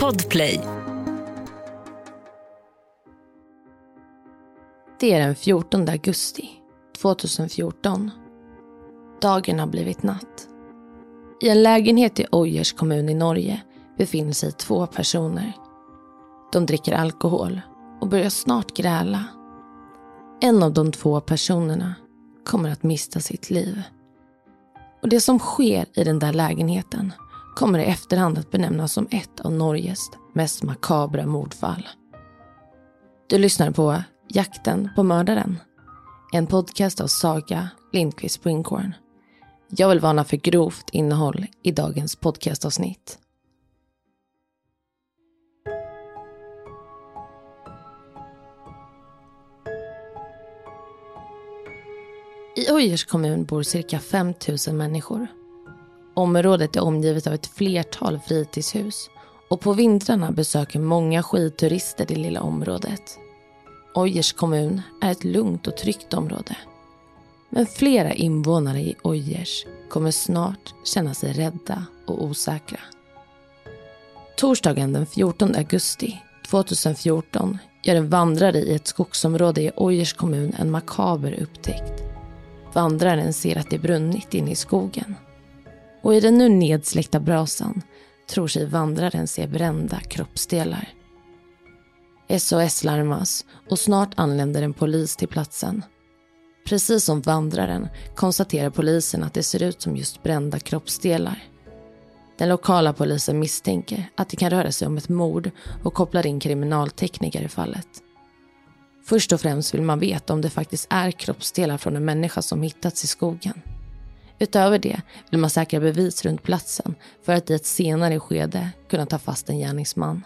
Podplay. Det är den 14 augusti 2014. Dagen har blivit natt. I en lägenhet i Ojers kommun i Norge befinner sig två personer. De dricker alkohol och börjar snart gräla. En av de två personerna kommer att mista sitt liv. Och det som sker i den där lägenheten kommer i efterhand att benämnas som ett av Norges mest makabra mordfall. Du lyssnar på Jakten på mördaren. En podcast av Saga Lindqvist Springhorn. Jag vill varna för grovt innehåll i dagens podcastavsnitt. I Ojers kommun bor cirka 5 000 människor. Området är omgivet av ett flertal fritidshus och på vintrarna besöker många skidturister det lilla området. Ojers kommun är ett lugnt och tryggt område. Men flera invånare i Ojers kommer snart känna sig rädda och osäkra. Torsdagen den 14 augusti 2014 gör en vandrare i ett skogsområde i Ojers kommun en makaber upptäckt. Vandraren ser att det brunnit inne i skogen. Och i den nu nedsläckta brasan tror sig vandraren se brända kroppsdelar. SOS larmas och snart anländer en polis till platsen. Precis som vandraren konstaterar polisen att det ser ut som just brända kroppsdelar. Den lokala polisen misstänker att det kan röra sig om ett mord och kopplar in kriminaltekniker i fallet. Först och främst vill man veta om det faktiskt är kroppsdelar från en människa som hittats i skogen. Utöver det vill man säkra bevis runt platsen för att i ett senare skede kunna ta fast en gärningsman.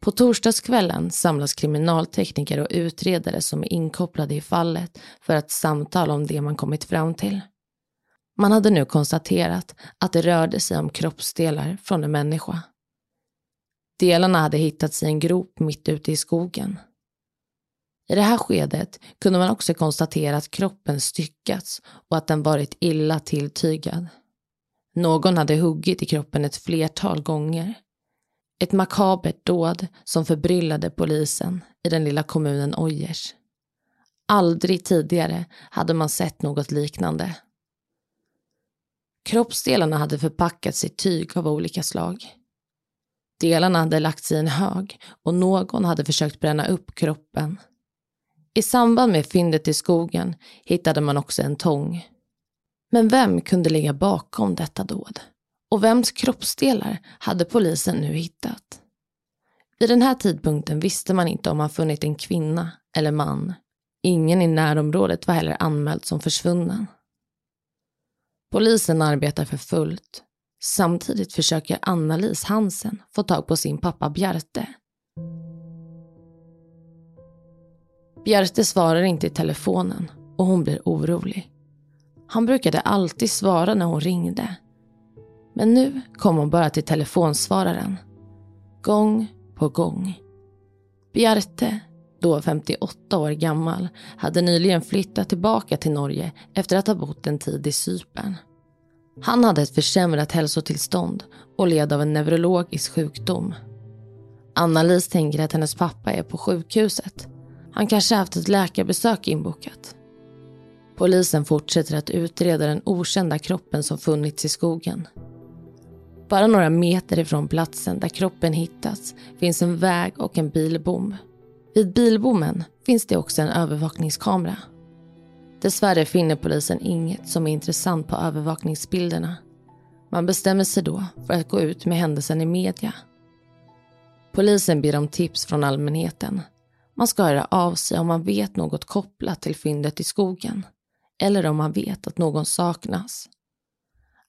På torsdagskvällen samlas kriminaltekniker och utredare som är inkopplade i fallet för att samtala om det man kommit fram till. Man hade nu konstaterat att det rörde sig om kroppsdelar från en människa. Delarna hade hittats i en grop mitt ute i skogen. I det här skedet kunde man också konstatera att kroppen styckats och att den varit illa tilltygad. Någon hade huggit i kroppen ett flertal gånger. Ett makabert dåd som förbryllade polisen i den lilla kommunen Ojers. Aldrig tidigare hade man sett något liknande. Kroppsdelarna hade förpackats i tyg av olika slag. Delarna hade lagts i en hög och någon hade försökt bränna upp kroppen. I samband med fyndet i skogen hittade man också en tång. Men vem kunde ligga bakom detta dåd? Och vems kroppsdelar hade polisen nu hittat? Vid den här tidpunkten visste man inte om man funnit en kvinna eller man. Ingen i närområdet var heller anmäld som försvunnen. Polisen arbetar för fullt. Samtidigt försöker Anna-Lis Hansen få tag på sin pappa Bjarte. Bjärte svarar inte i telefonen och hon blir orolig. Han brukade alltid svara när hon ringde. Men nu kom hon bara till telefonsvararen. Gång på gång. Bjarte, då 58 år gammal, hade nyligen flyttat tillbaka till Norge efter att ha bott en tid i Cypern. Han hade ett försämrat hälsotillstånd och led av en neurologisk sjukdom. Anna-Lis tänker att hennes pappa är på sjukhuset han kanske haft ett läkarbesök inbokat. Polisen fortsätter att utreda den okända kroppen som funnits i skogen. Bara några meter ifrån platsen där kroppen hittats finns en väg och en bilbom. Vid bilbommen finns det också en övervakningskamera. Dessvärre finner polisen inget som är intressant på övervakningsbilderna. Man bestämmer sig då för att gå ut med händelsen i media. Polisen ber om tips från allmänheten man ska höra av sig om man vet något kopplat till fyndet i skogen eller om man vet att någon saknas.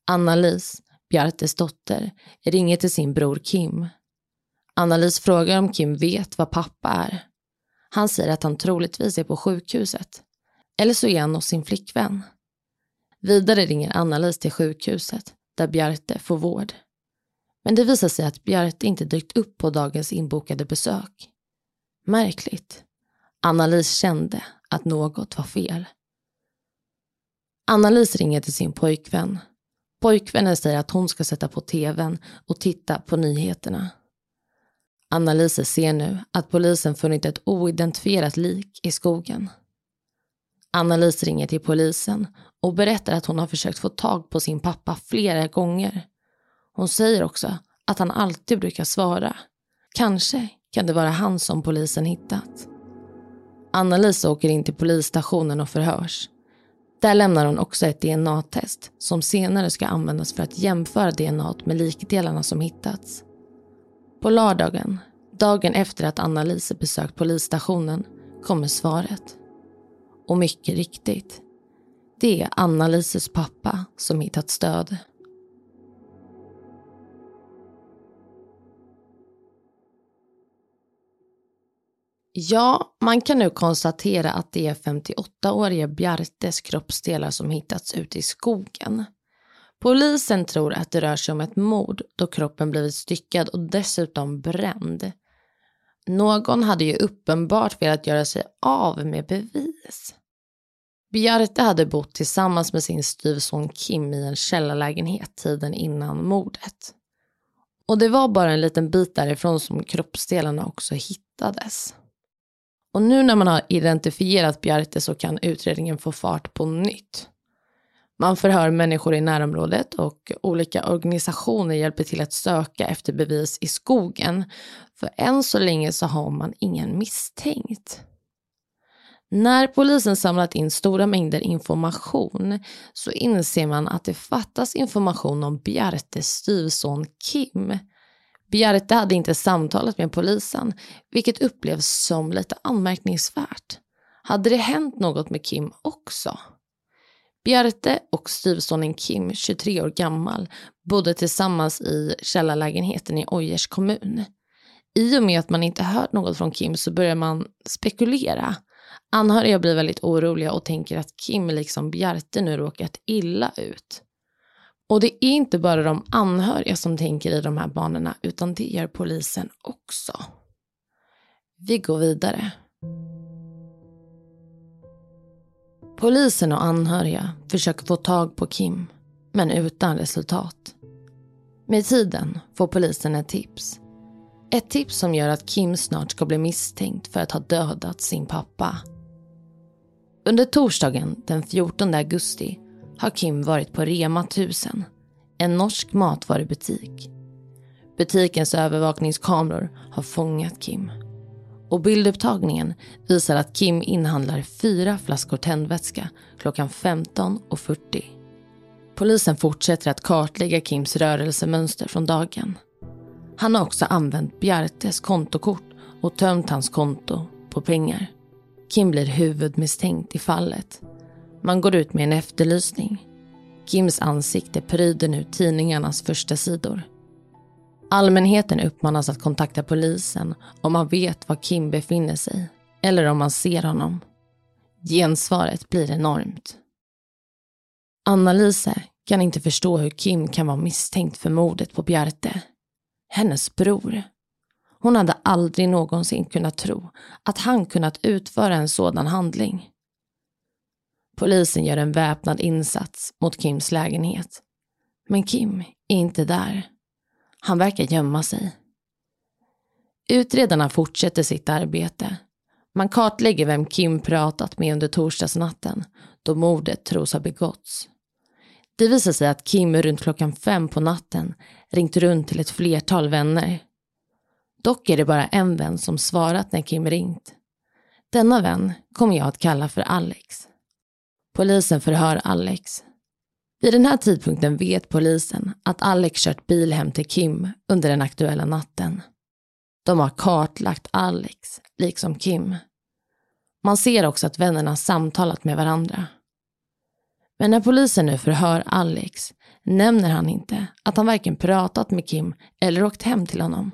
Anna-Lis, Bjartes dotter, ringer till sin bror Kim. Anna-Lis frågar om Kim vet vad pappa är. Han säger att han troligtvis är på sjukhuset. Eller så är han hos sin flickvän. Vidare ringer Anna-Lis till sjukhuset där Bjarte får vård. Men det visar sig att Bjarte inte dykt upp på dagens inbokade besök. Märkligt. Annalise kände att något var fel. Annalise ringer till sin pojkvän. Pojkvännen säger att hon ska sätta på tvn och titta på nyheterna. Annalise ser nu att polisen funnit ett oidentifierat lik i skogen. Annalise ringer till polisen och berättar att hon har försökt få tag på sin pappa flera gånger. Hon säger också att han alltid brukar svara. Kanske kan det vara han som polisen hittat. Anna-Lisa åker in till polisstationen och förhörs. Där lämnar hon också ett DNA-test som senare ska användas för att jämföra DNA med likdelarna som hittats. På lördagen, dagen efter att Anna-Lisa besökt polisstationen, kommer svaret. Och mycket riktigt, det är Anna-Lises pappa som hittat stöd. Ja, man kan nu konstatera att det är 58-årige Bjartes kroppsdelar som hittats ute i skogen. Polisen tror att det rör sig om ett mord då kroppen blivit styckad och dessutom bränd. Någon hade ju uppenbart velat göra sig av med bevis. Bjarte hade bott tillsammans med sin styvson Kim i en källarlägenhet tiden innan mordet. Och det var bara en liten bit därifrån som kroppsdelarna också hittades. Och nu när man har identifierat Bjarte så kan utredningen få fart på nytt. Man förhör människor i närområdet och olika organisationer hjälper till att söka efter bevis i skogen. För än så länge så har man ingen misstänkt. När polisen samlat in stora mängder information så inser man att det fattas information om Bjartes styvson Kim. Bjarte hade inte samtalat med polisen, vilket upplevs som lite anmärkningsvärt. Hade det hänt något med Kim också? Bjarte och styvsonen Kim, 23 år gammal, bodde tillsammans i källarlägenheten i Ojers kommun. I och med att man inte hört något från Kim så börjar man spekulera. Anhöriga blir väldigt oroliga och tänker att Kim liksom Bjarte nu råkat illa ut. Och det är inte bara de anhöriga som tänker i de här banorna utan det gör polisen också. Vi går vidare. Polisen och anhöriga försöker få tag på Kim, men utan resultat. Med tiden får polisen ett tips. Ett tips som gör att Kim snart ska bli misstänkt för att ha dödat sin pappa. Under torsdagen den 14 augusti har Kim varit på Rema 1000, en norsk matvarubutik. Butikens övervakningskameror har fångat Kim. Och bildupptagningen visar att Kim inhandlar fyra flaskor tändvätska klockan 15.40. Polisen fortsätter att kartlägga Kims rörelsemönster från dagen. Han har också använt Bjartes kontokort och tömt hans konto på pengar. Kim blir huvudmisstänkt i fallet man går ut med en efterlysning. Kims ansikte pryder nu tidningarnas första sidor. Allmänheten uppmanas att kontakta polisen om man vet var Kim befinner sig eller om man ser honom. Gensvaret blir enormt. Anna-Lisa kan inte förstå hur Kim kan vara misstänkt för mordet på Bjarte. Hennes bror. Hon hade aldrig någonsin kunnat tro att han kunnat utföra en sådan handling. Polisen gör en väpnad insats mot Kims lägenhet. Men Kim är inte där. Han verkar gömma sig. Utredarna fortsätter sitt arbete. Man kartlägger vem Kim pratat med under torsdagsnatten då mordet tros ha begåtts. Det visar sig att Kim runt klockan fem på natten ringt runt till ett flertal vänner. Dock är det bara en vän som svarat när Kim ringt. Denna vän kommer jag att kalla för Alex. Polisen förhör Alex. Vid den här tidpunkten vet polisen att Alex kört bil hem till Kim under den aktuella natten. De har kartlagt Alex, liksom Kim. Man ser också att vännerna samtalat med varandra. Men när polisen nu förhör Alex nämner han inte att han varken pratat med Kim eller åkt hem till honom.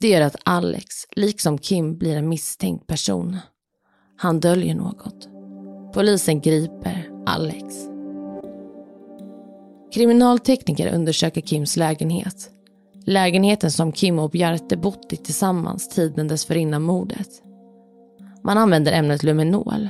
Det gör att Alex, liksom Kim, blir en misstänkt person. Han döljer något. Polisen griper Alex. Kriminaltekniker undersöker Kims lägenhet. Lägenheten som Kim och Bjarte bott i tillsammans tiden dessförinnan mordet. Man använder ämnet luminol.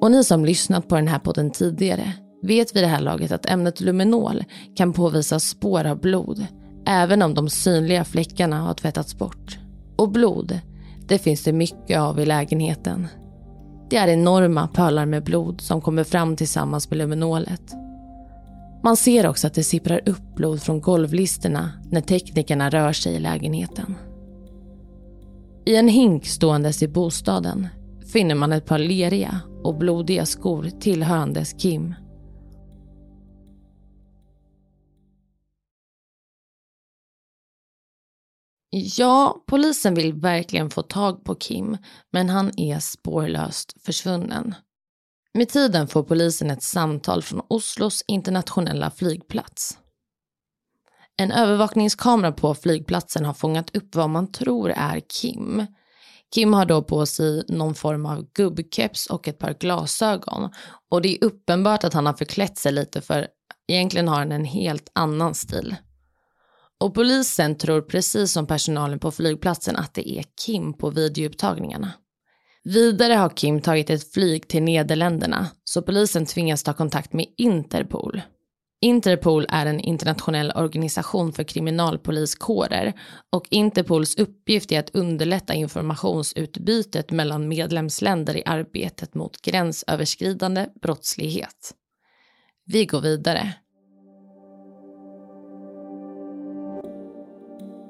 Och ni som lyssnat på den här podden tidigare vet vid det här laget att ämnet luminol kan påvisa spår av blod, även om de synliga fläckarna har tvättats bort. Och blod, det finns det mycket av i lägenheten. Det är enorma pölar med blod som kommer fram tillsammans med luminolet. Man ser också att det sipprar upp blod från golvlisterna när teknikerna rör sig i lägenheten. I en hink ståendes i bostaden finner man ett par leriga och blodiga skor tillhörandes Kim. Ja, polisen vill verkligen få tag på Kim, men han är spårlöst försvunnen. Med tiden får polisen ett samtal från Oslos internationella flygplats. En övervakningskamera på flygplatsen har fångat upp vad man tror är Kim. Kim har då på sig någon form av gubbkeps och ett par glasögon. Och det är uppenbart att han har förklätt sig lite för egentligen har han en helt annan stil. Och polisen tror precis som personalen på flygplatsen att det är Kim på videoupptagningarna. Vidare har Kim tagit ett flyg till Nederländerna så polisen tvingas ta kontakt med Interpol. Interpol är en internationell organisation för kriminalpoliskårer och Interpols uppgift är att underlätta informationsutbytet mellan medlemsländer i arbetet mot gränsöverskridande brottslighet. Vi går vidare.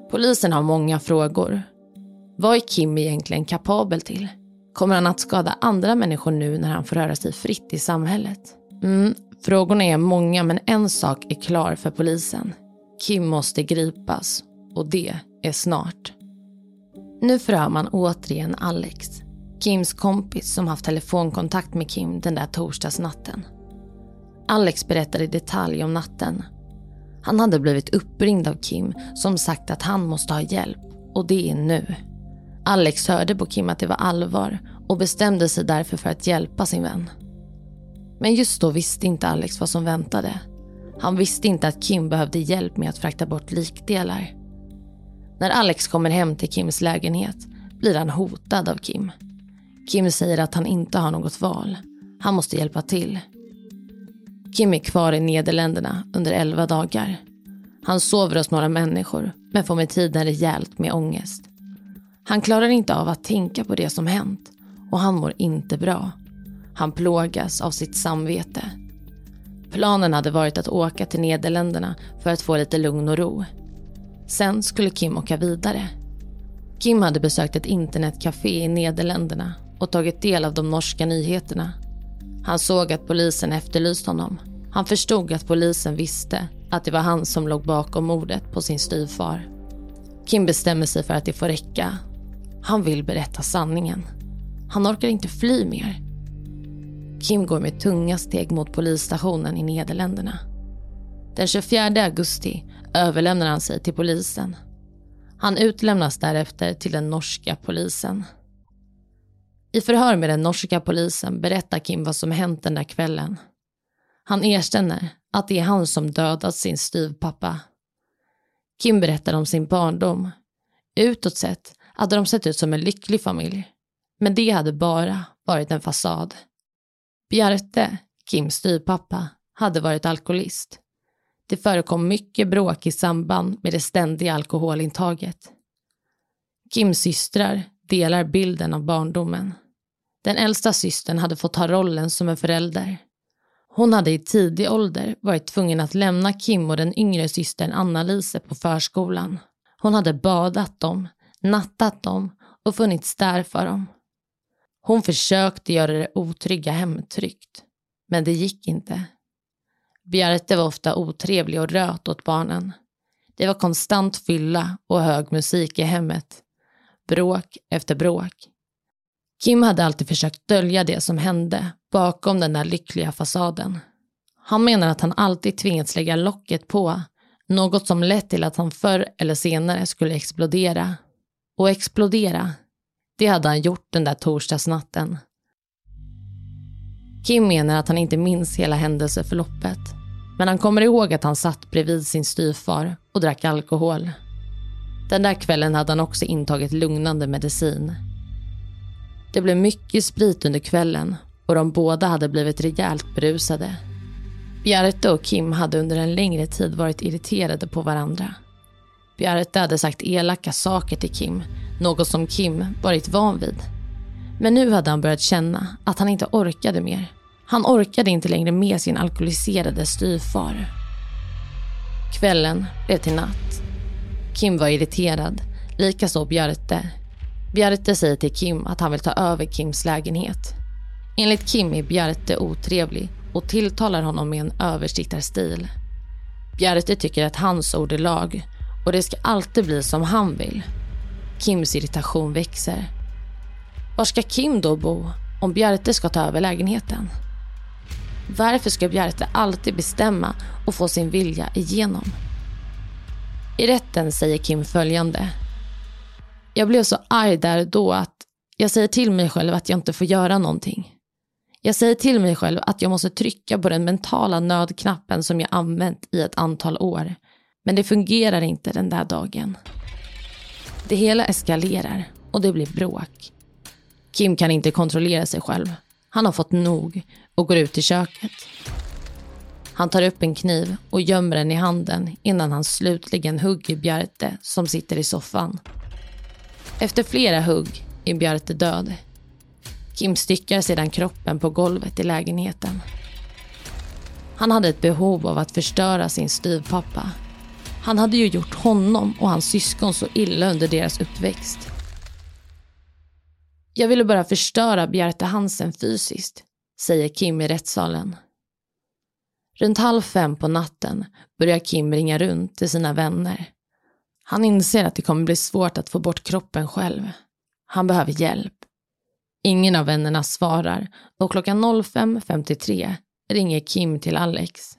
Polisen har många frågor. Vad är Kim egentligen kapabel till? Kommer han att skada andra människor nu när han får röra sig fritt i samhället? Mm, frågorna är många men en sak är klar för polisen. Kim måste gripas och det är snart. Nu förhör man återigen Alex, Kims kompis som haft telefonkontakt med Kim den där torsdagsnatten. Alex berättar i detalj om natten han hade blivit uppringd av Kim som sagt att han måste ha hjälp och det är nu. Alex hörde på Kim att det var allvar och bestämde sig därför för att hjälpa sin vän. Men just då visste inte Alex vad som väntade. Han visste inte att Kim behövde hjälp med att frakta bort likdelar. När Alex kommer hem till Kims lägenhet blir han hotad av Kim. Kim säger att han inte har något val. Han måste hjälpa till. Kim är kvar i Nederländerna under elva dagar. Han sover hos några människor men får med tiden rejält med ångest. Han klarar inte av att tänka på det som hänt och han mår inte bra. Han plågas av sitt samvete. Planen hade varit att åka till Nederländerna för att få lite lugn och ro. Sen skulle Kim åka vidare. Kim hade besökt ett internetcafé i Nederländerna och tagit del av de norska nyheterna han såg att polisen efterlyste honom. Han förstod att polisen visste att det var han som låg bakom mordet på sin styvfar. Kim bestämmer sig för att det får räcka. Han vill berätta sanningen. Han orkar inte fly mer. Kim går med tunga steg mot polisstationen i Nederländerna. Den 24 augusti överlämnar han sig till polisen. Han utlämnas därefter till den norska polisen. I förhör med den norska polisen berättar Kim vad som hänt den där kvällen. Han erkänner att det är han som dödat sin styvpappa. Kim berättar om sin barndom. Utåt sett hade de sett ut som en lycklig familj. Men det hade bara varit en fasad. Bjarte, Kims styvpappa, hade varit alkoholist. Det förekom mycket bråk i samband med det ständiga alkoholintaget. Kims systrar delar bilden av barndomen. Den äldsta systern hade fått ta rollen som en förälder. Hon hade i tidig ålder varit tvungen att lämna Kim och den yngre systern Anna-Lise på förskolan. Hon hade badat dem, nattat dem och funnits där för dem. Hon försökte göra det otrygga hemmet tryggt, men det gick inte. Bjarte var ofta otrevlig och röt åt barnen. Det var konstant fylla och hög musik i hemmet. Bråk efter bråk. Kim hade alltid försökt dölja det som hände bakom den där lyckliga fasaden. Han menar att han alltid tvingats lägga locket på, något som lett till att han förr eller senare skulle explodera. Och explodera, det hade han gjort den där torsdagsnatten. Kim menar att han inte minns hela händelseförloppet. Men han kommer ihåg att han satt bredvid sin styvfar och drack alkohol. Den där kvällen hade han också intagit lugnande medicin det blev mycket sprit under kvällen och de båda hade blivit rejält berusade. Bjarte och Kim hade under en längre tid varit irriterade på varandra. Bjarte hade sagt elaka saker till Kim, något som Kim varit van vid. Men nu hade han börjat känna att han inte orkade mer. Han orkade inte längre med sin alkoholiserade styvfar. Kvällen blev till natt. Kim var irriterad, likaså Bjarte. Bjarte säger till Kim att han vill ta över Kims lägenhet. Enligt Kim är Bjarte otrevlig och tilltalar honom med en översittarstil. Bjarte tycker att hans ord är lag och det ska alltid bli som han vill. Kims irritation växer. Var ska Kim då bo om Bjarte ska ta över lägenheten? Varför ska Bjarte alltid bestämma och få sin vilja igenom? I rätten säger Kim följande. Jag blev så arg där då att jag säger till mig själv att jag inte får göra någonting. Jag säger till mig själv att jag måste trycka på den mentala nödknappen som jag använt i ett antal år. Men det fungerar inte den där dagen. Det hela eskalerar och det blir bråk. Kim kan inte kontrollera sig själv. Han har fått nog och går ut i köket. Han tar upp en kniv och gömmer den i handen innan han slutligen hugger Bjarte som sitter i soffan. Efter flera hugg är Bjarte död. Kim styckar sedan kroppen på golvet i lägenheten. Han hade ett behov av att förstöra sin styvpappa. Han hade ju gjort honom och hans syskon så illa under deras uppväxt. Jag ville bara förstöra Bjarte Hansen fysiskt, säger Kim i rättssalen. Runt halv fem på natten börjar Kim ringa runt till sina vänner. Han inser att det kommer bli svårt att få bort kroppen själv. Han behöver hjälp. Ingen av vännerna svarar och klockan 05.53 ringer Kim till Alex.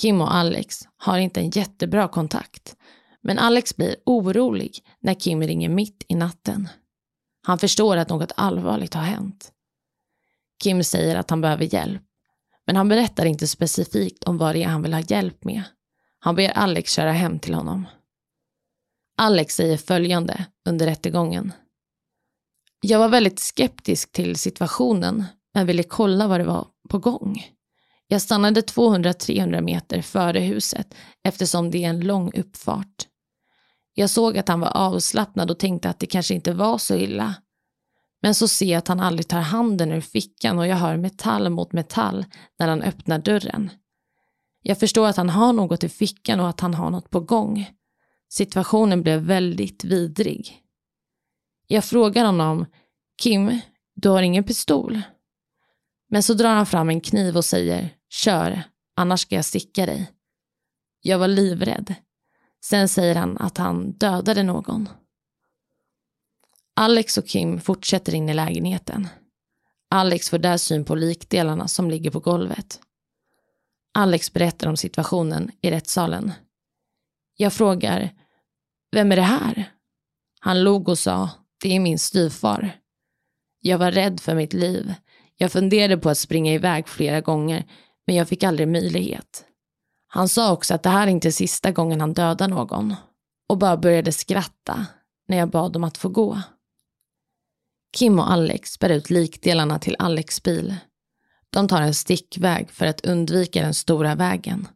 Kim och Alex har inte en jättebra kontakt, men Alex blir orolig när Kim ringer mitt i natten. Han förstår att något allvarligt har hänt. Kim säger att han behöver hjälp, men han berättar inte specifikt om vad det är han vill ha hjälp med. Han ber Alex köra hem till honom. Alex säger följande under rättegången. Jag var väldigt skeptisk till situationen, men ville kolla vad det var på gång. Jag stannade 200-300 meter före huset eftersom det är en lång uppfart. Jag såg att han var avslappnad och tänkte att det kanske inte var så illa. Men så ser jag att han aldrig tar handen ur fickan och jag hör metall mot metall när han öppnar dörren. Jag förstår att han har något i fickan och att han har något på gång. Situationen blev väldigt vidrig. Jag frågar honom, Kim, du har ingen pistol? Men så drar han fram en kniv och säger, kör, annars ska jag sticka dig. Jag var livrädd. Sen säger han att han dödade någon. Alex och Kim fortsätter in i lägenheten. Alex får där syn på likdelarna som ligger på golvet. Alex berättar om situationen i rättssalen. Jag frågar, vem är det här? Han log och sa, det är min styvfar. Jag var rädd för mitt liv. Jag funderade på att springa iväg flera gånger, men jag fick aldrig möjlighet. Han sa också att det här är inte sista gången han dödar någon och bara började skratta när jag bad om att få gå. Kim och Alex bär ut likdelarna till Alex bil. De tar en stickväg för att undvika den stora vägen.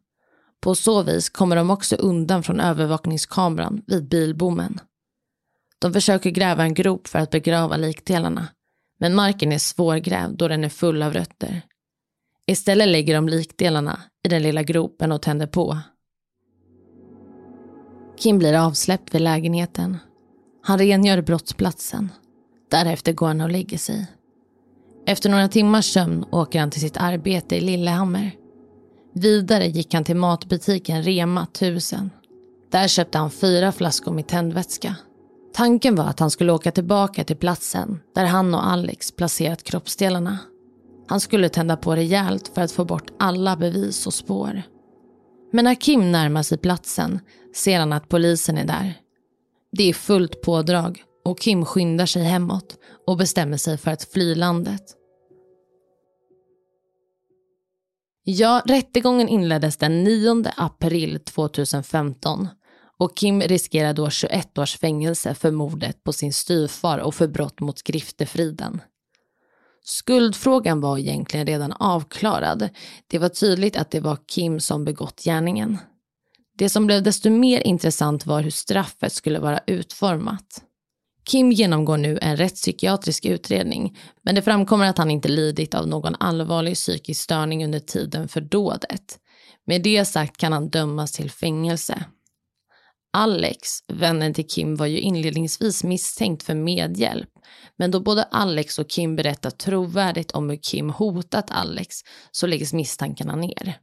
På så vis kommer de också undan från övervakningskameran vid bilbommen. De försöker gräva en grop för att begrava likdelarna, men marken är svårgrävd då den är full av rötter. Istället lägger de likdelarna i den lilla gropen och tänder på. Kim blir avsläppt vid lägenheten. Han rengör brottsplatsen. Därefter går han och lägger sig. Efter några timmars sömn åker han till sitt arbete i Lillehammer. Vidare gick han till matbutiken Rema 1000. Där köpte han fyra flaskor med tändvätska. Tanken var att han skulle åka tillbaka till platsen där han och Alex placerat kroppsdelarna. Han skulle tända på rejält för att få bort alla bevis och spår. Men när Kim närmar sig platsen ser han att polisen är där. Det är fullt pådrag och Kim skyndar sig hemåt och bestämmer sig för att fly landet. Ja, rättegången inleddes den 9 april 2015 och Kim riskerar då 21 års fängelse för mordet på sin styvfar och för brott mot griftefriden. Skuldfrågan var egentligen redan avklarad. Det var tydligt att det var Kim som begått gärningen. Det som blev desto mer intressant var hur straffet skulle vara utformat. Kim genomgår nu en rättspsykiatrisk utredning, men det framkommer att han inte lidit av någon allvarlig psykisk störning under tiden för dådet. Med det sagt kan han dömas till fängelse. Alex, vännen till Kim, var ju inledningsvis misstänkt för medhjälp. Men då både Alex och Kim berättar trovärdigt om hur Kim hotat Alex så läggs misstankarna ner.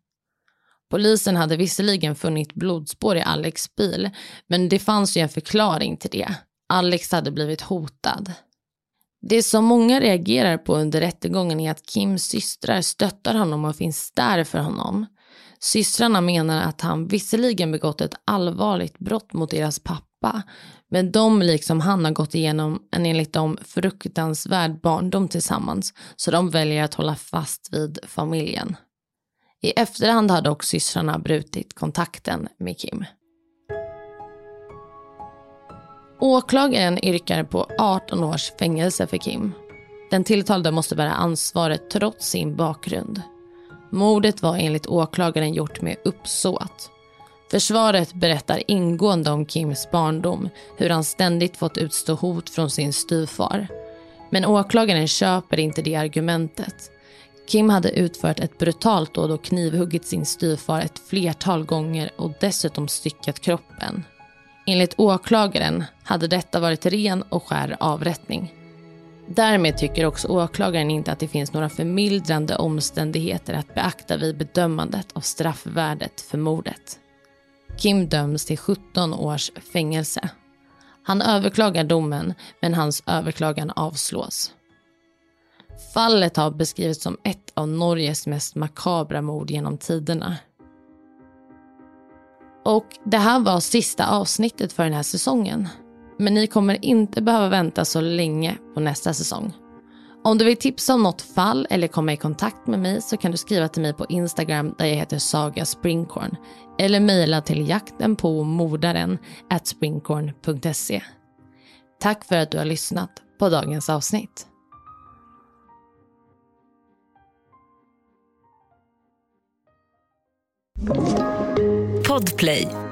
Polisen hade visserligen funnit blodspår i Alex bil, men det fanns ju en förklaring till det. Alex hade blivit hotad. Det som många reagerar på under rättegången är att Kims systrar stöttar honom och finns där för honom. Systrarna menar att han visserligen begått ett allvarligt brott mot deras pappa, men de liksom han har gått igenom en enligt dem fruktansvärd barndom tillsammans, så de väljer att hålla fast vid familjen. I efterhand har dock systrarna brutit kontakten med Kim. Åklagaren yrkar på 18 års fängelse för Kim. Den tilltalade måste bära ansvaret trots sin bakgrund. Mordet var enligt åklagaren gjort med uppsåt. Försvaret berättar ingående om Kims barndom, hur han ständigt fått utstå hot från sin styvfar. Men åklagaren köper inte det argumentet. Kim hade utfört ett brutalt dåd och knivhuggit sin styvfar ett flertal gånger och dessutom styckat kroppen. Enligt åklagaren hade detta varit ren och skär avrättning. Därmed tycker också åklagaren inte att det finns några förmildrande omständigheter att beakta vid bedömandet av straffvärdet för mordet. Kim döms till 17 års fängelse. Han överklagar domen, men hans överklagan avslås. Fallet har beskrivits som ett av Norges mest makabra mord genom tiderna. Och det här var sista avsnittet för den här säsongen. Men ni kommer inte behöva vänta så länge på nästa säsong. Om du vill tipsa om något fall eller komma i kontakt med mig så kan du skriva till mig på Instagram där jag heter Saga Springkorn eller mejla till jakten på mordaren at springkorn.se. Tack för att du har lyssnat på dagens avsnitt. Podplay.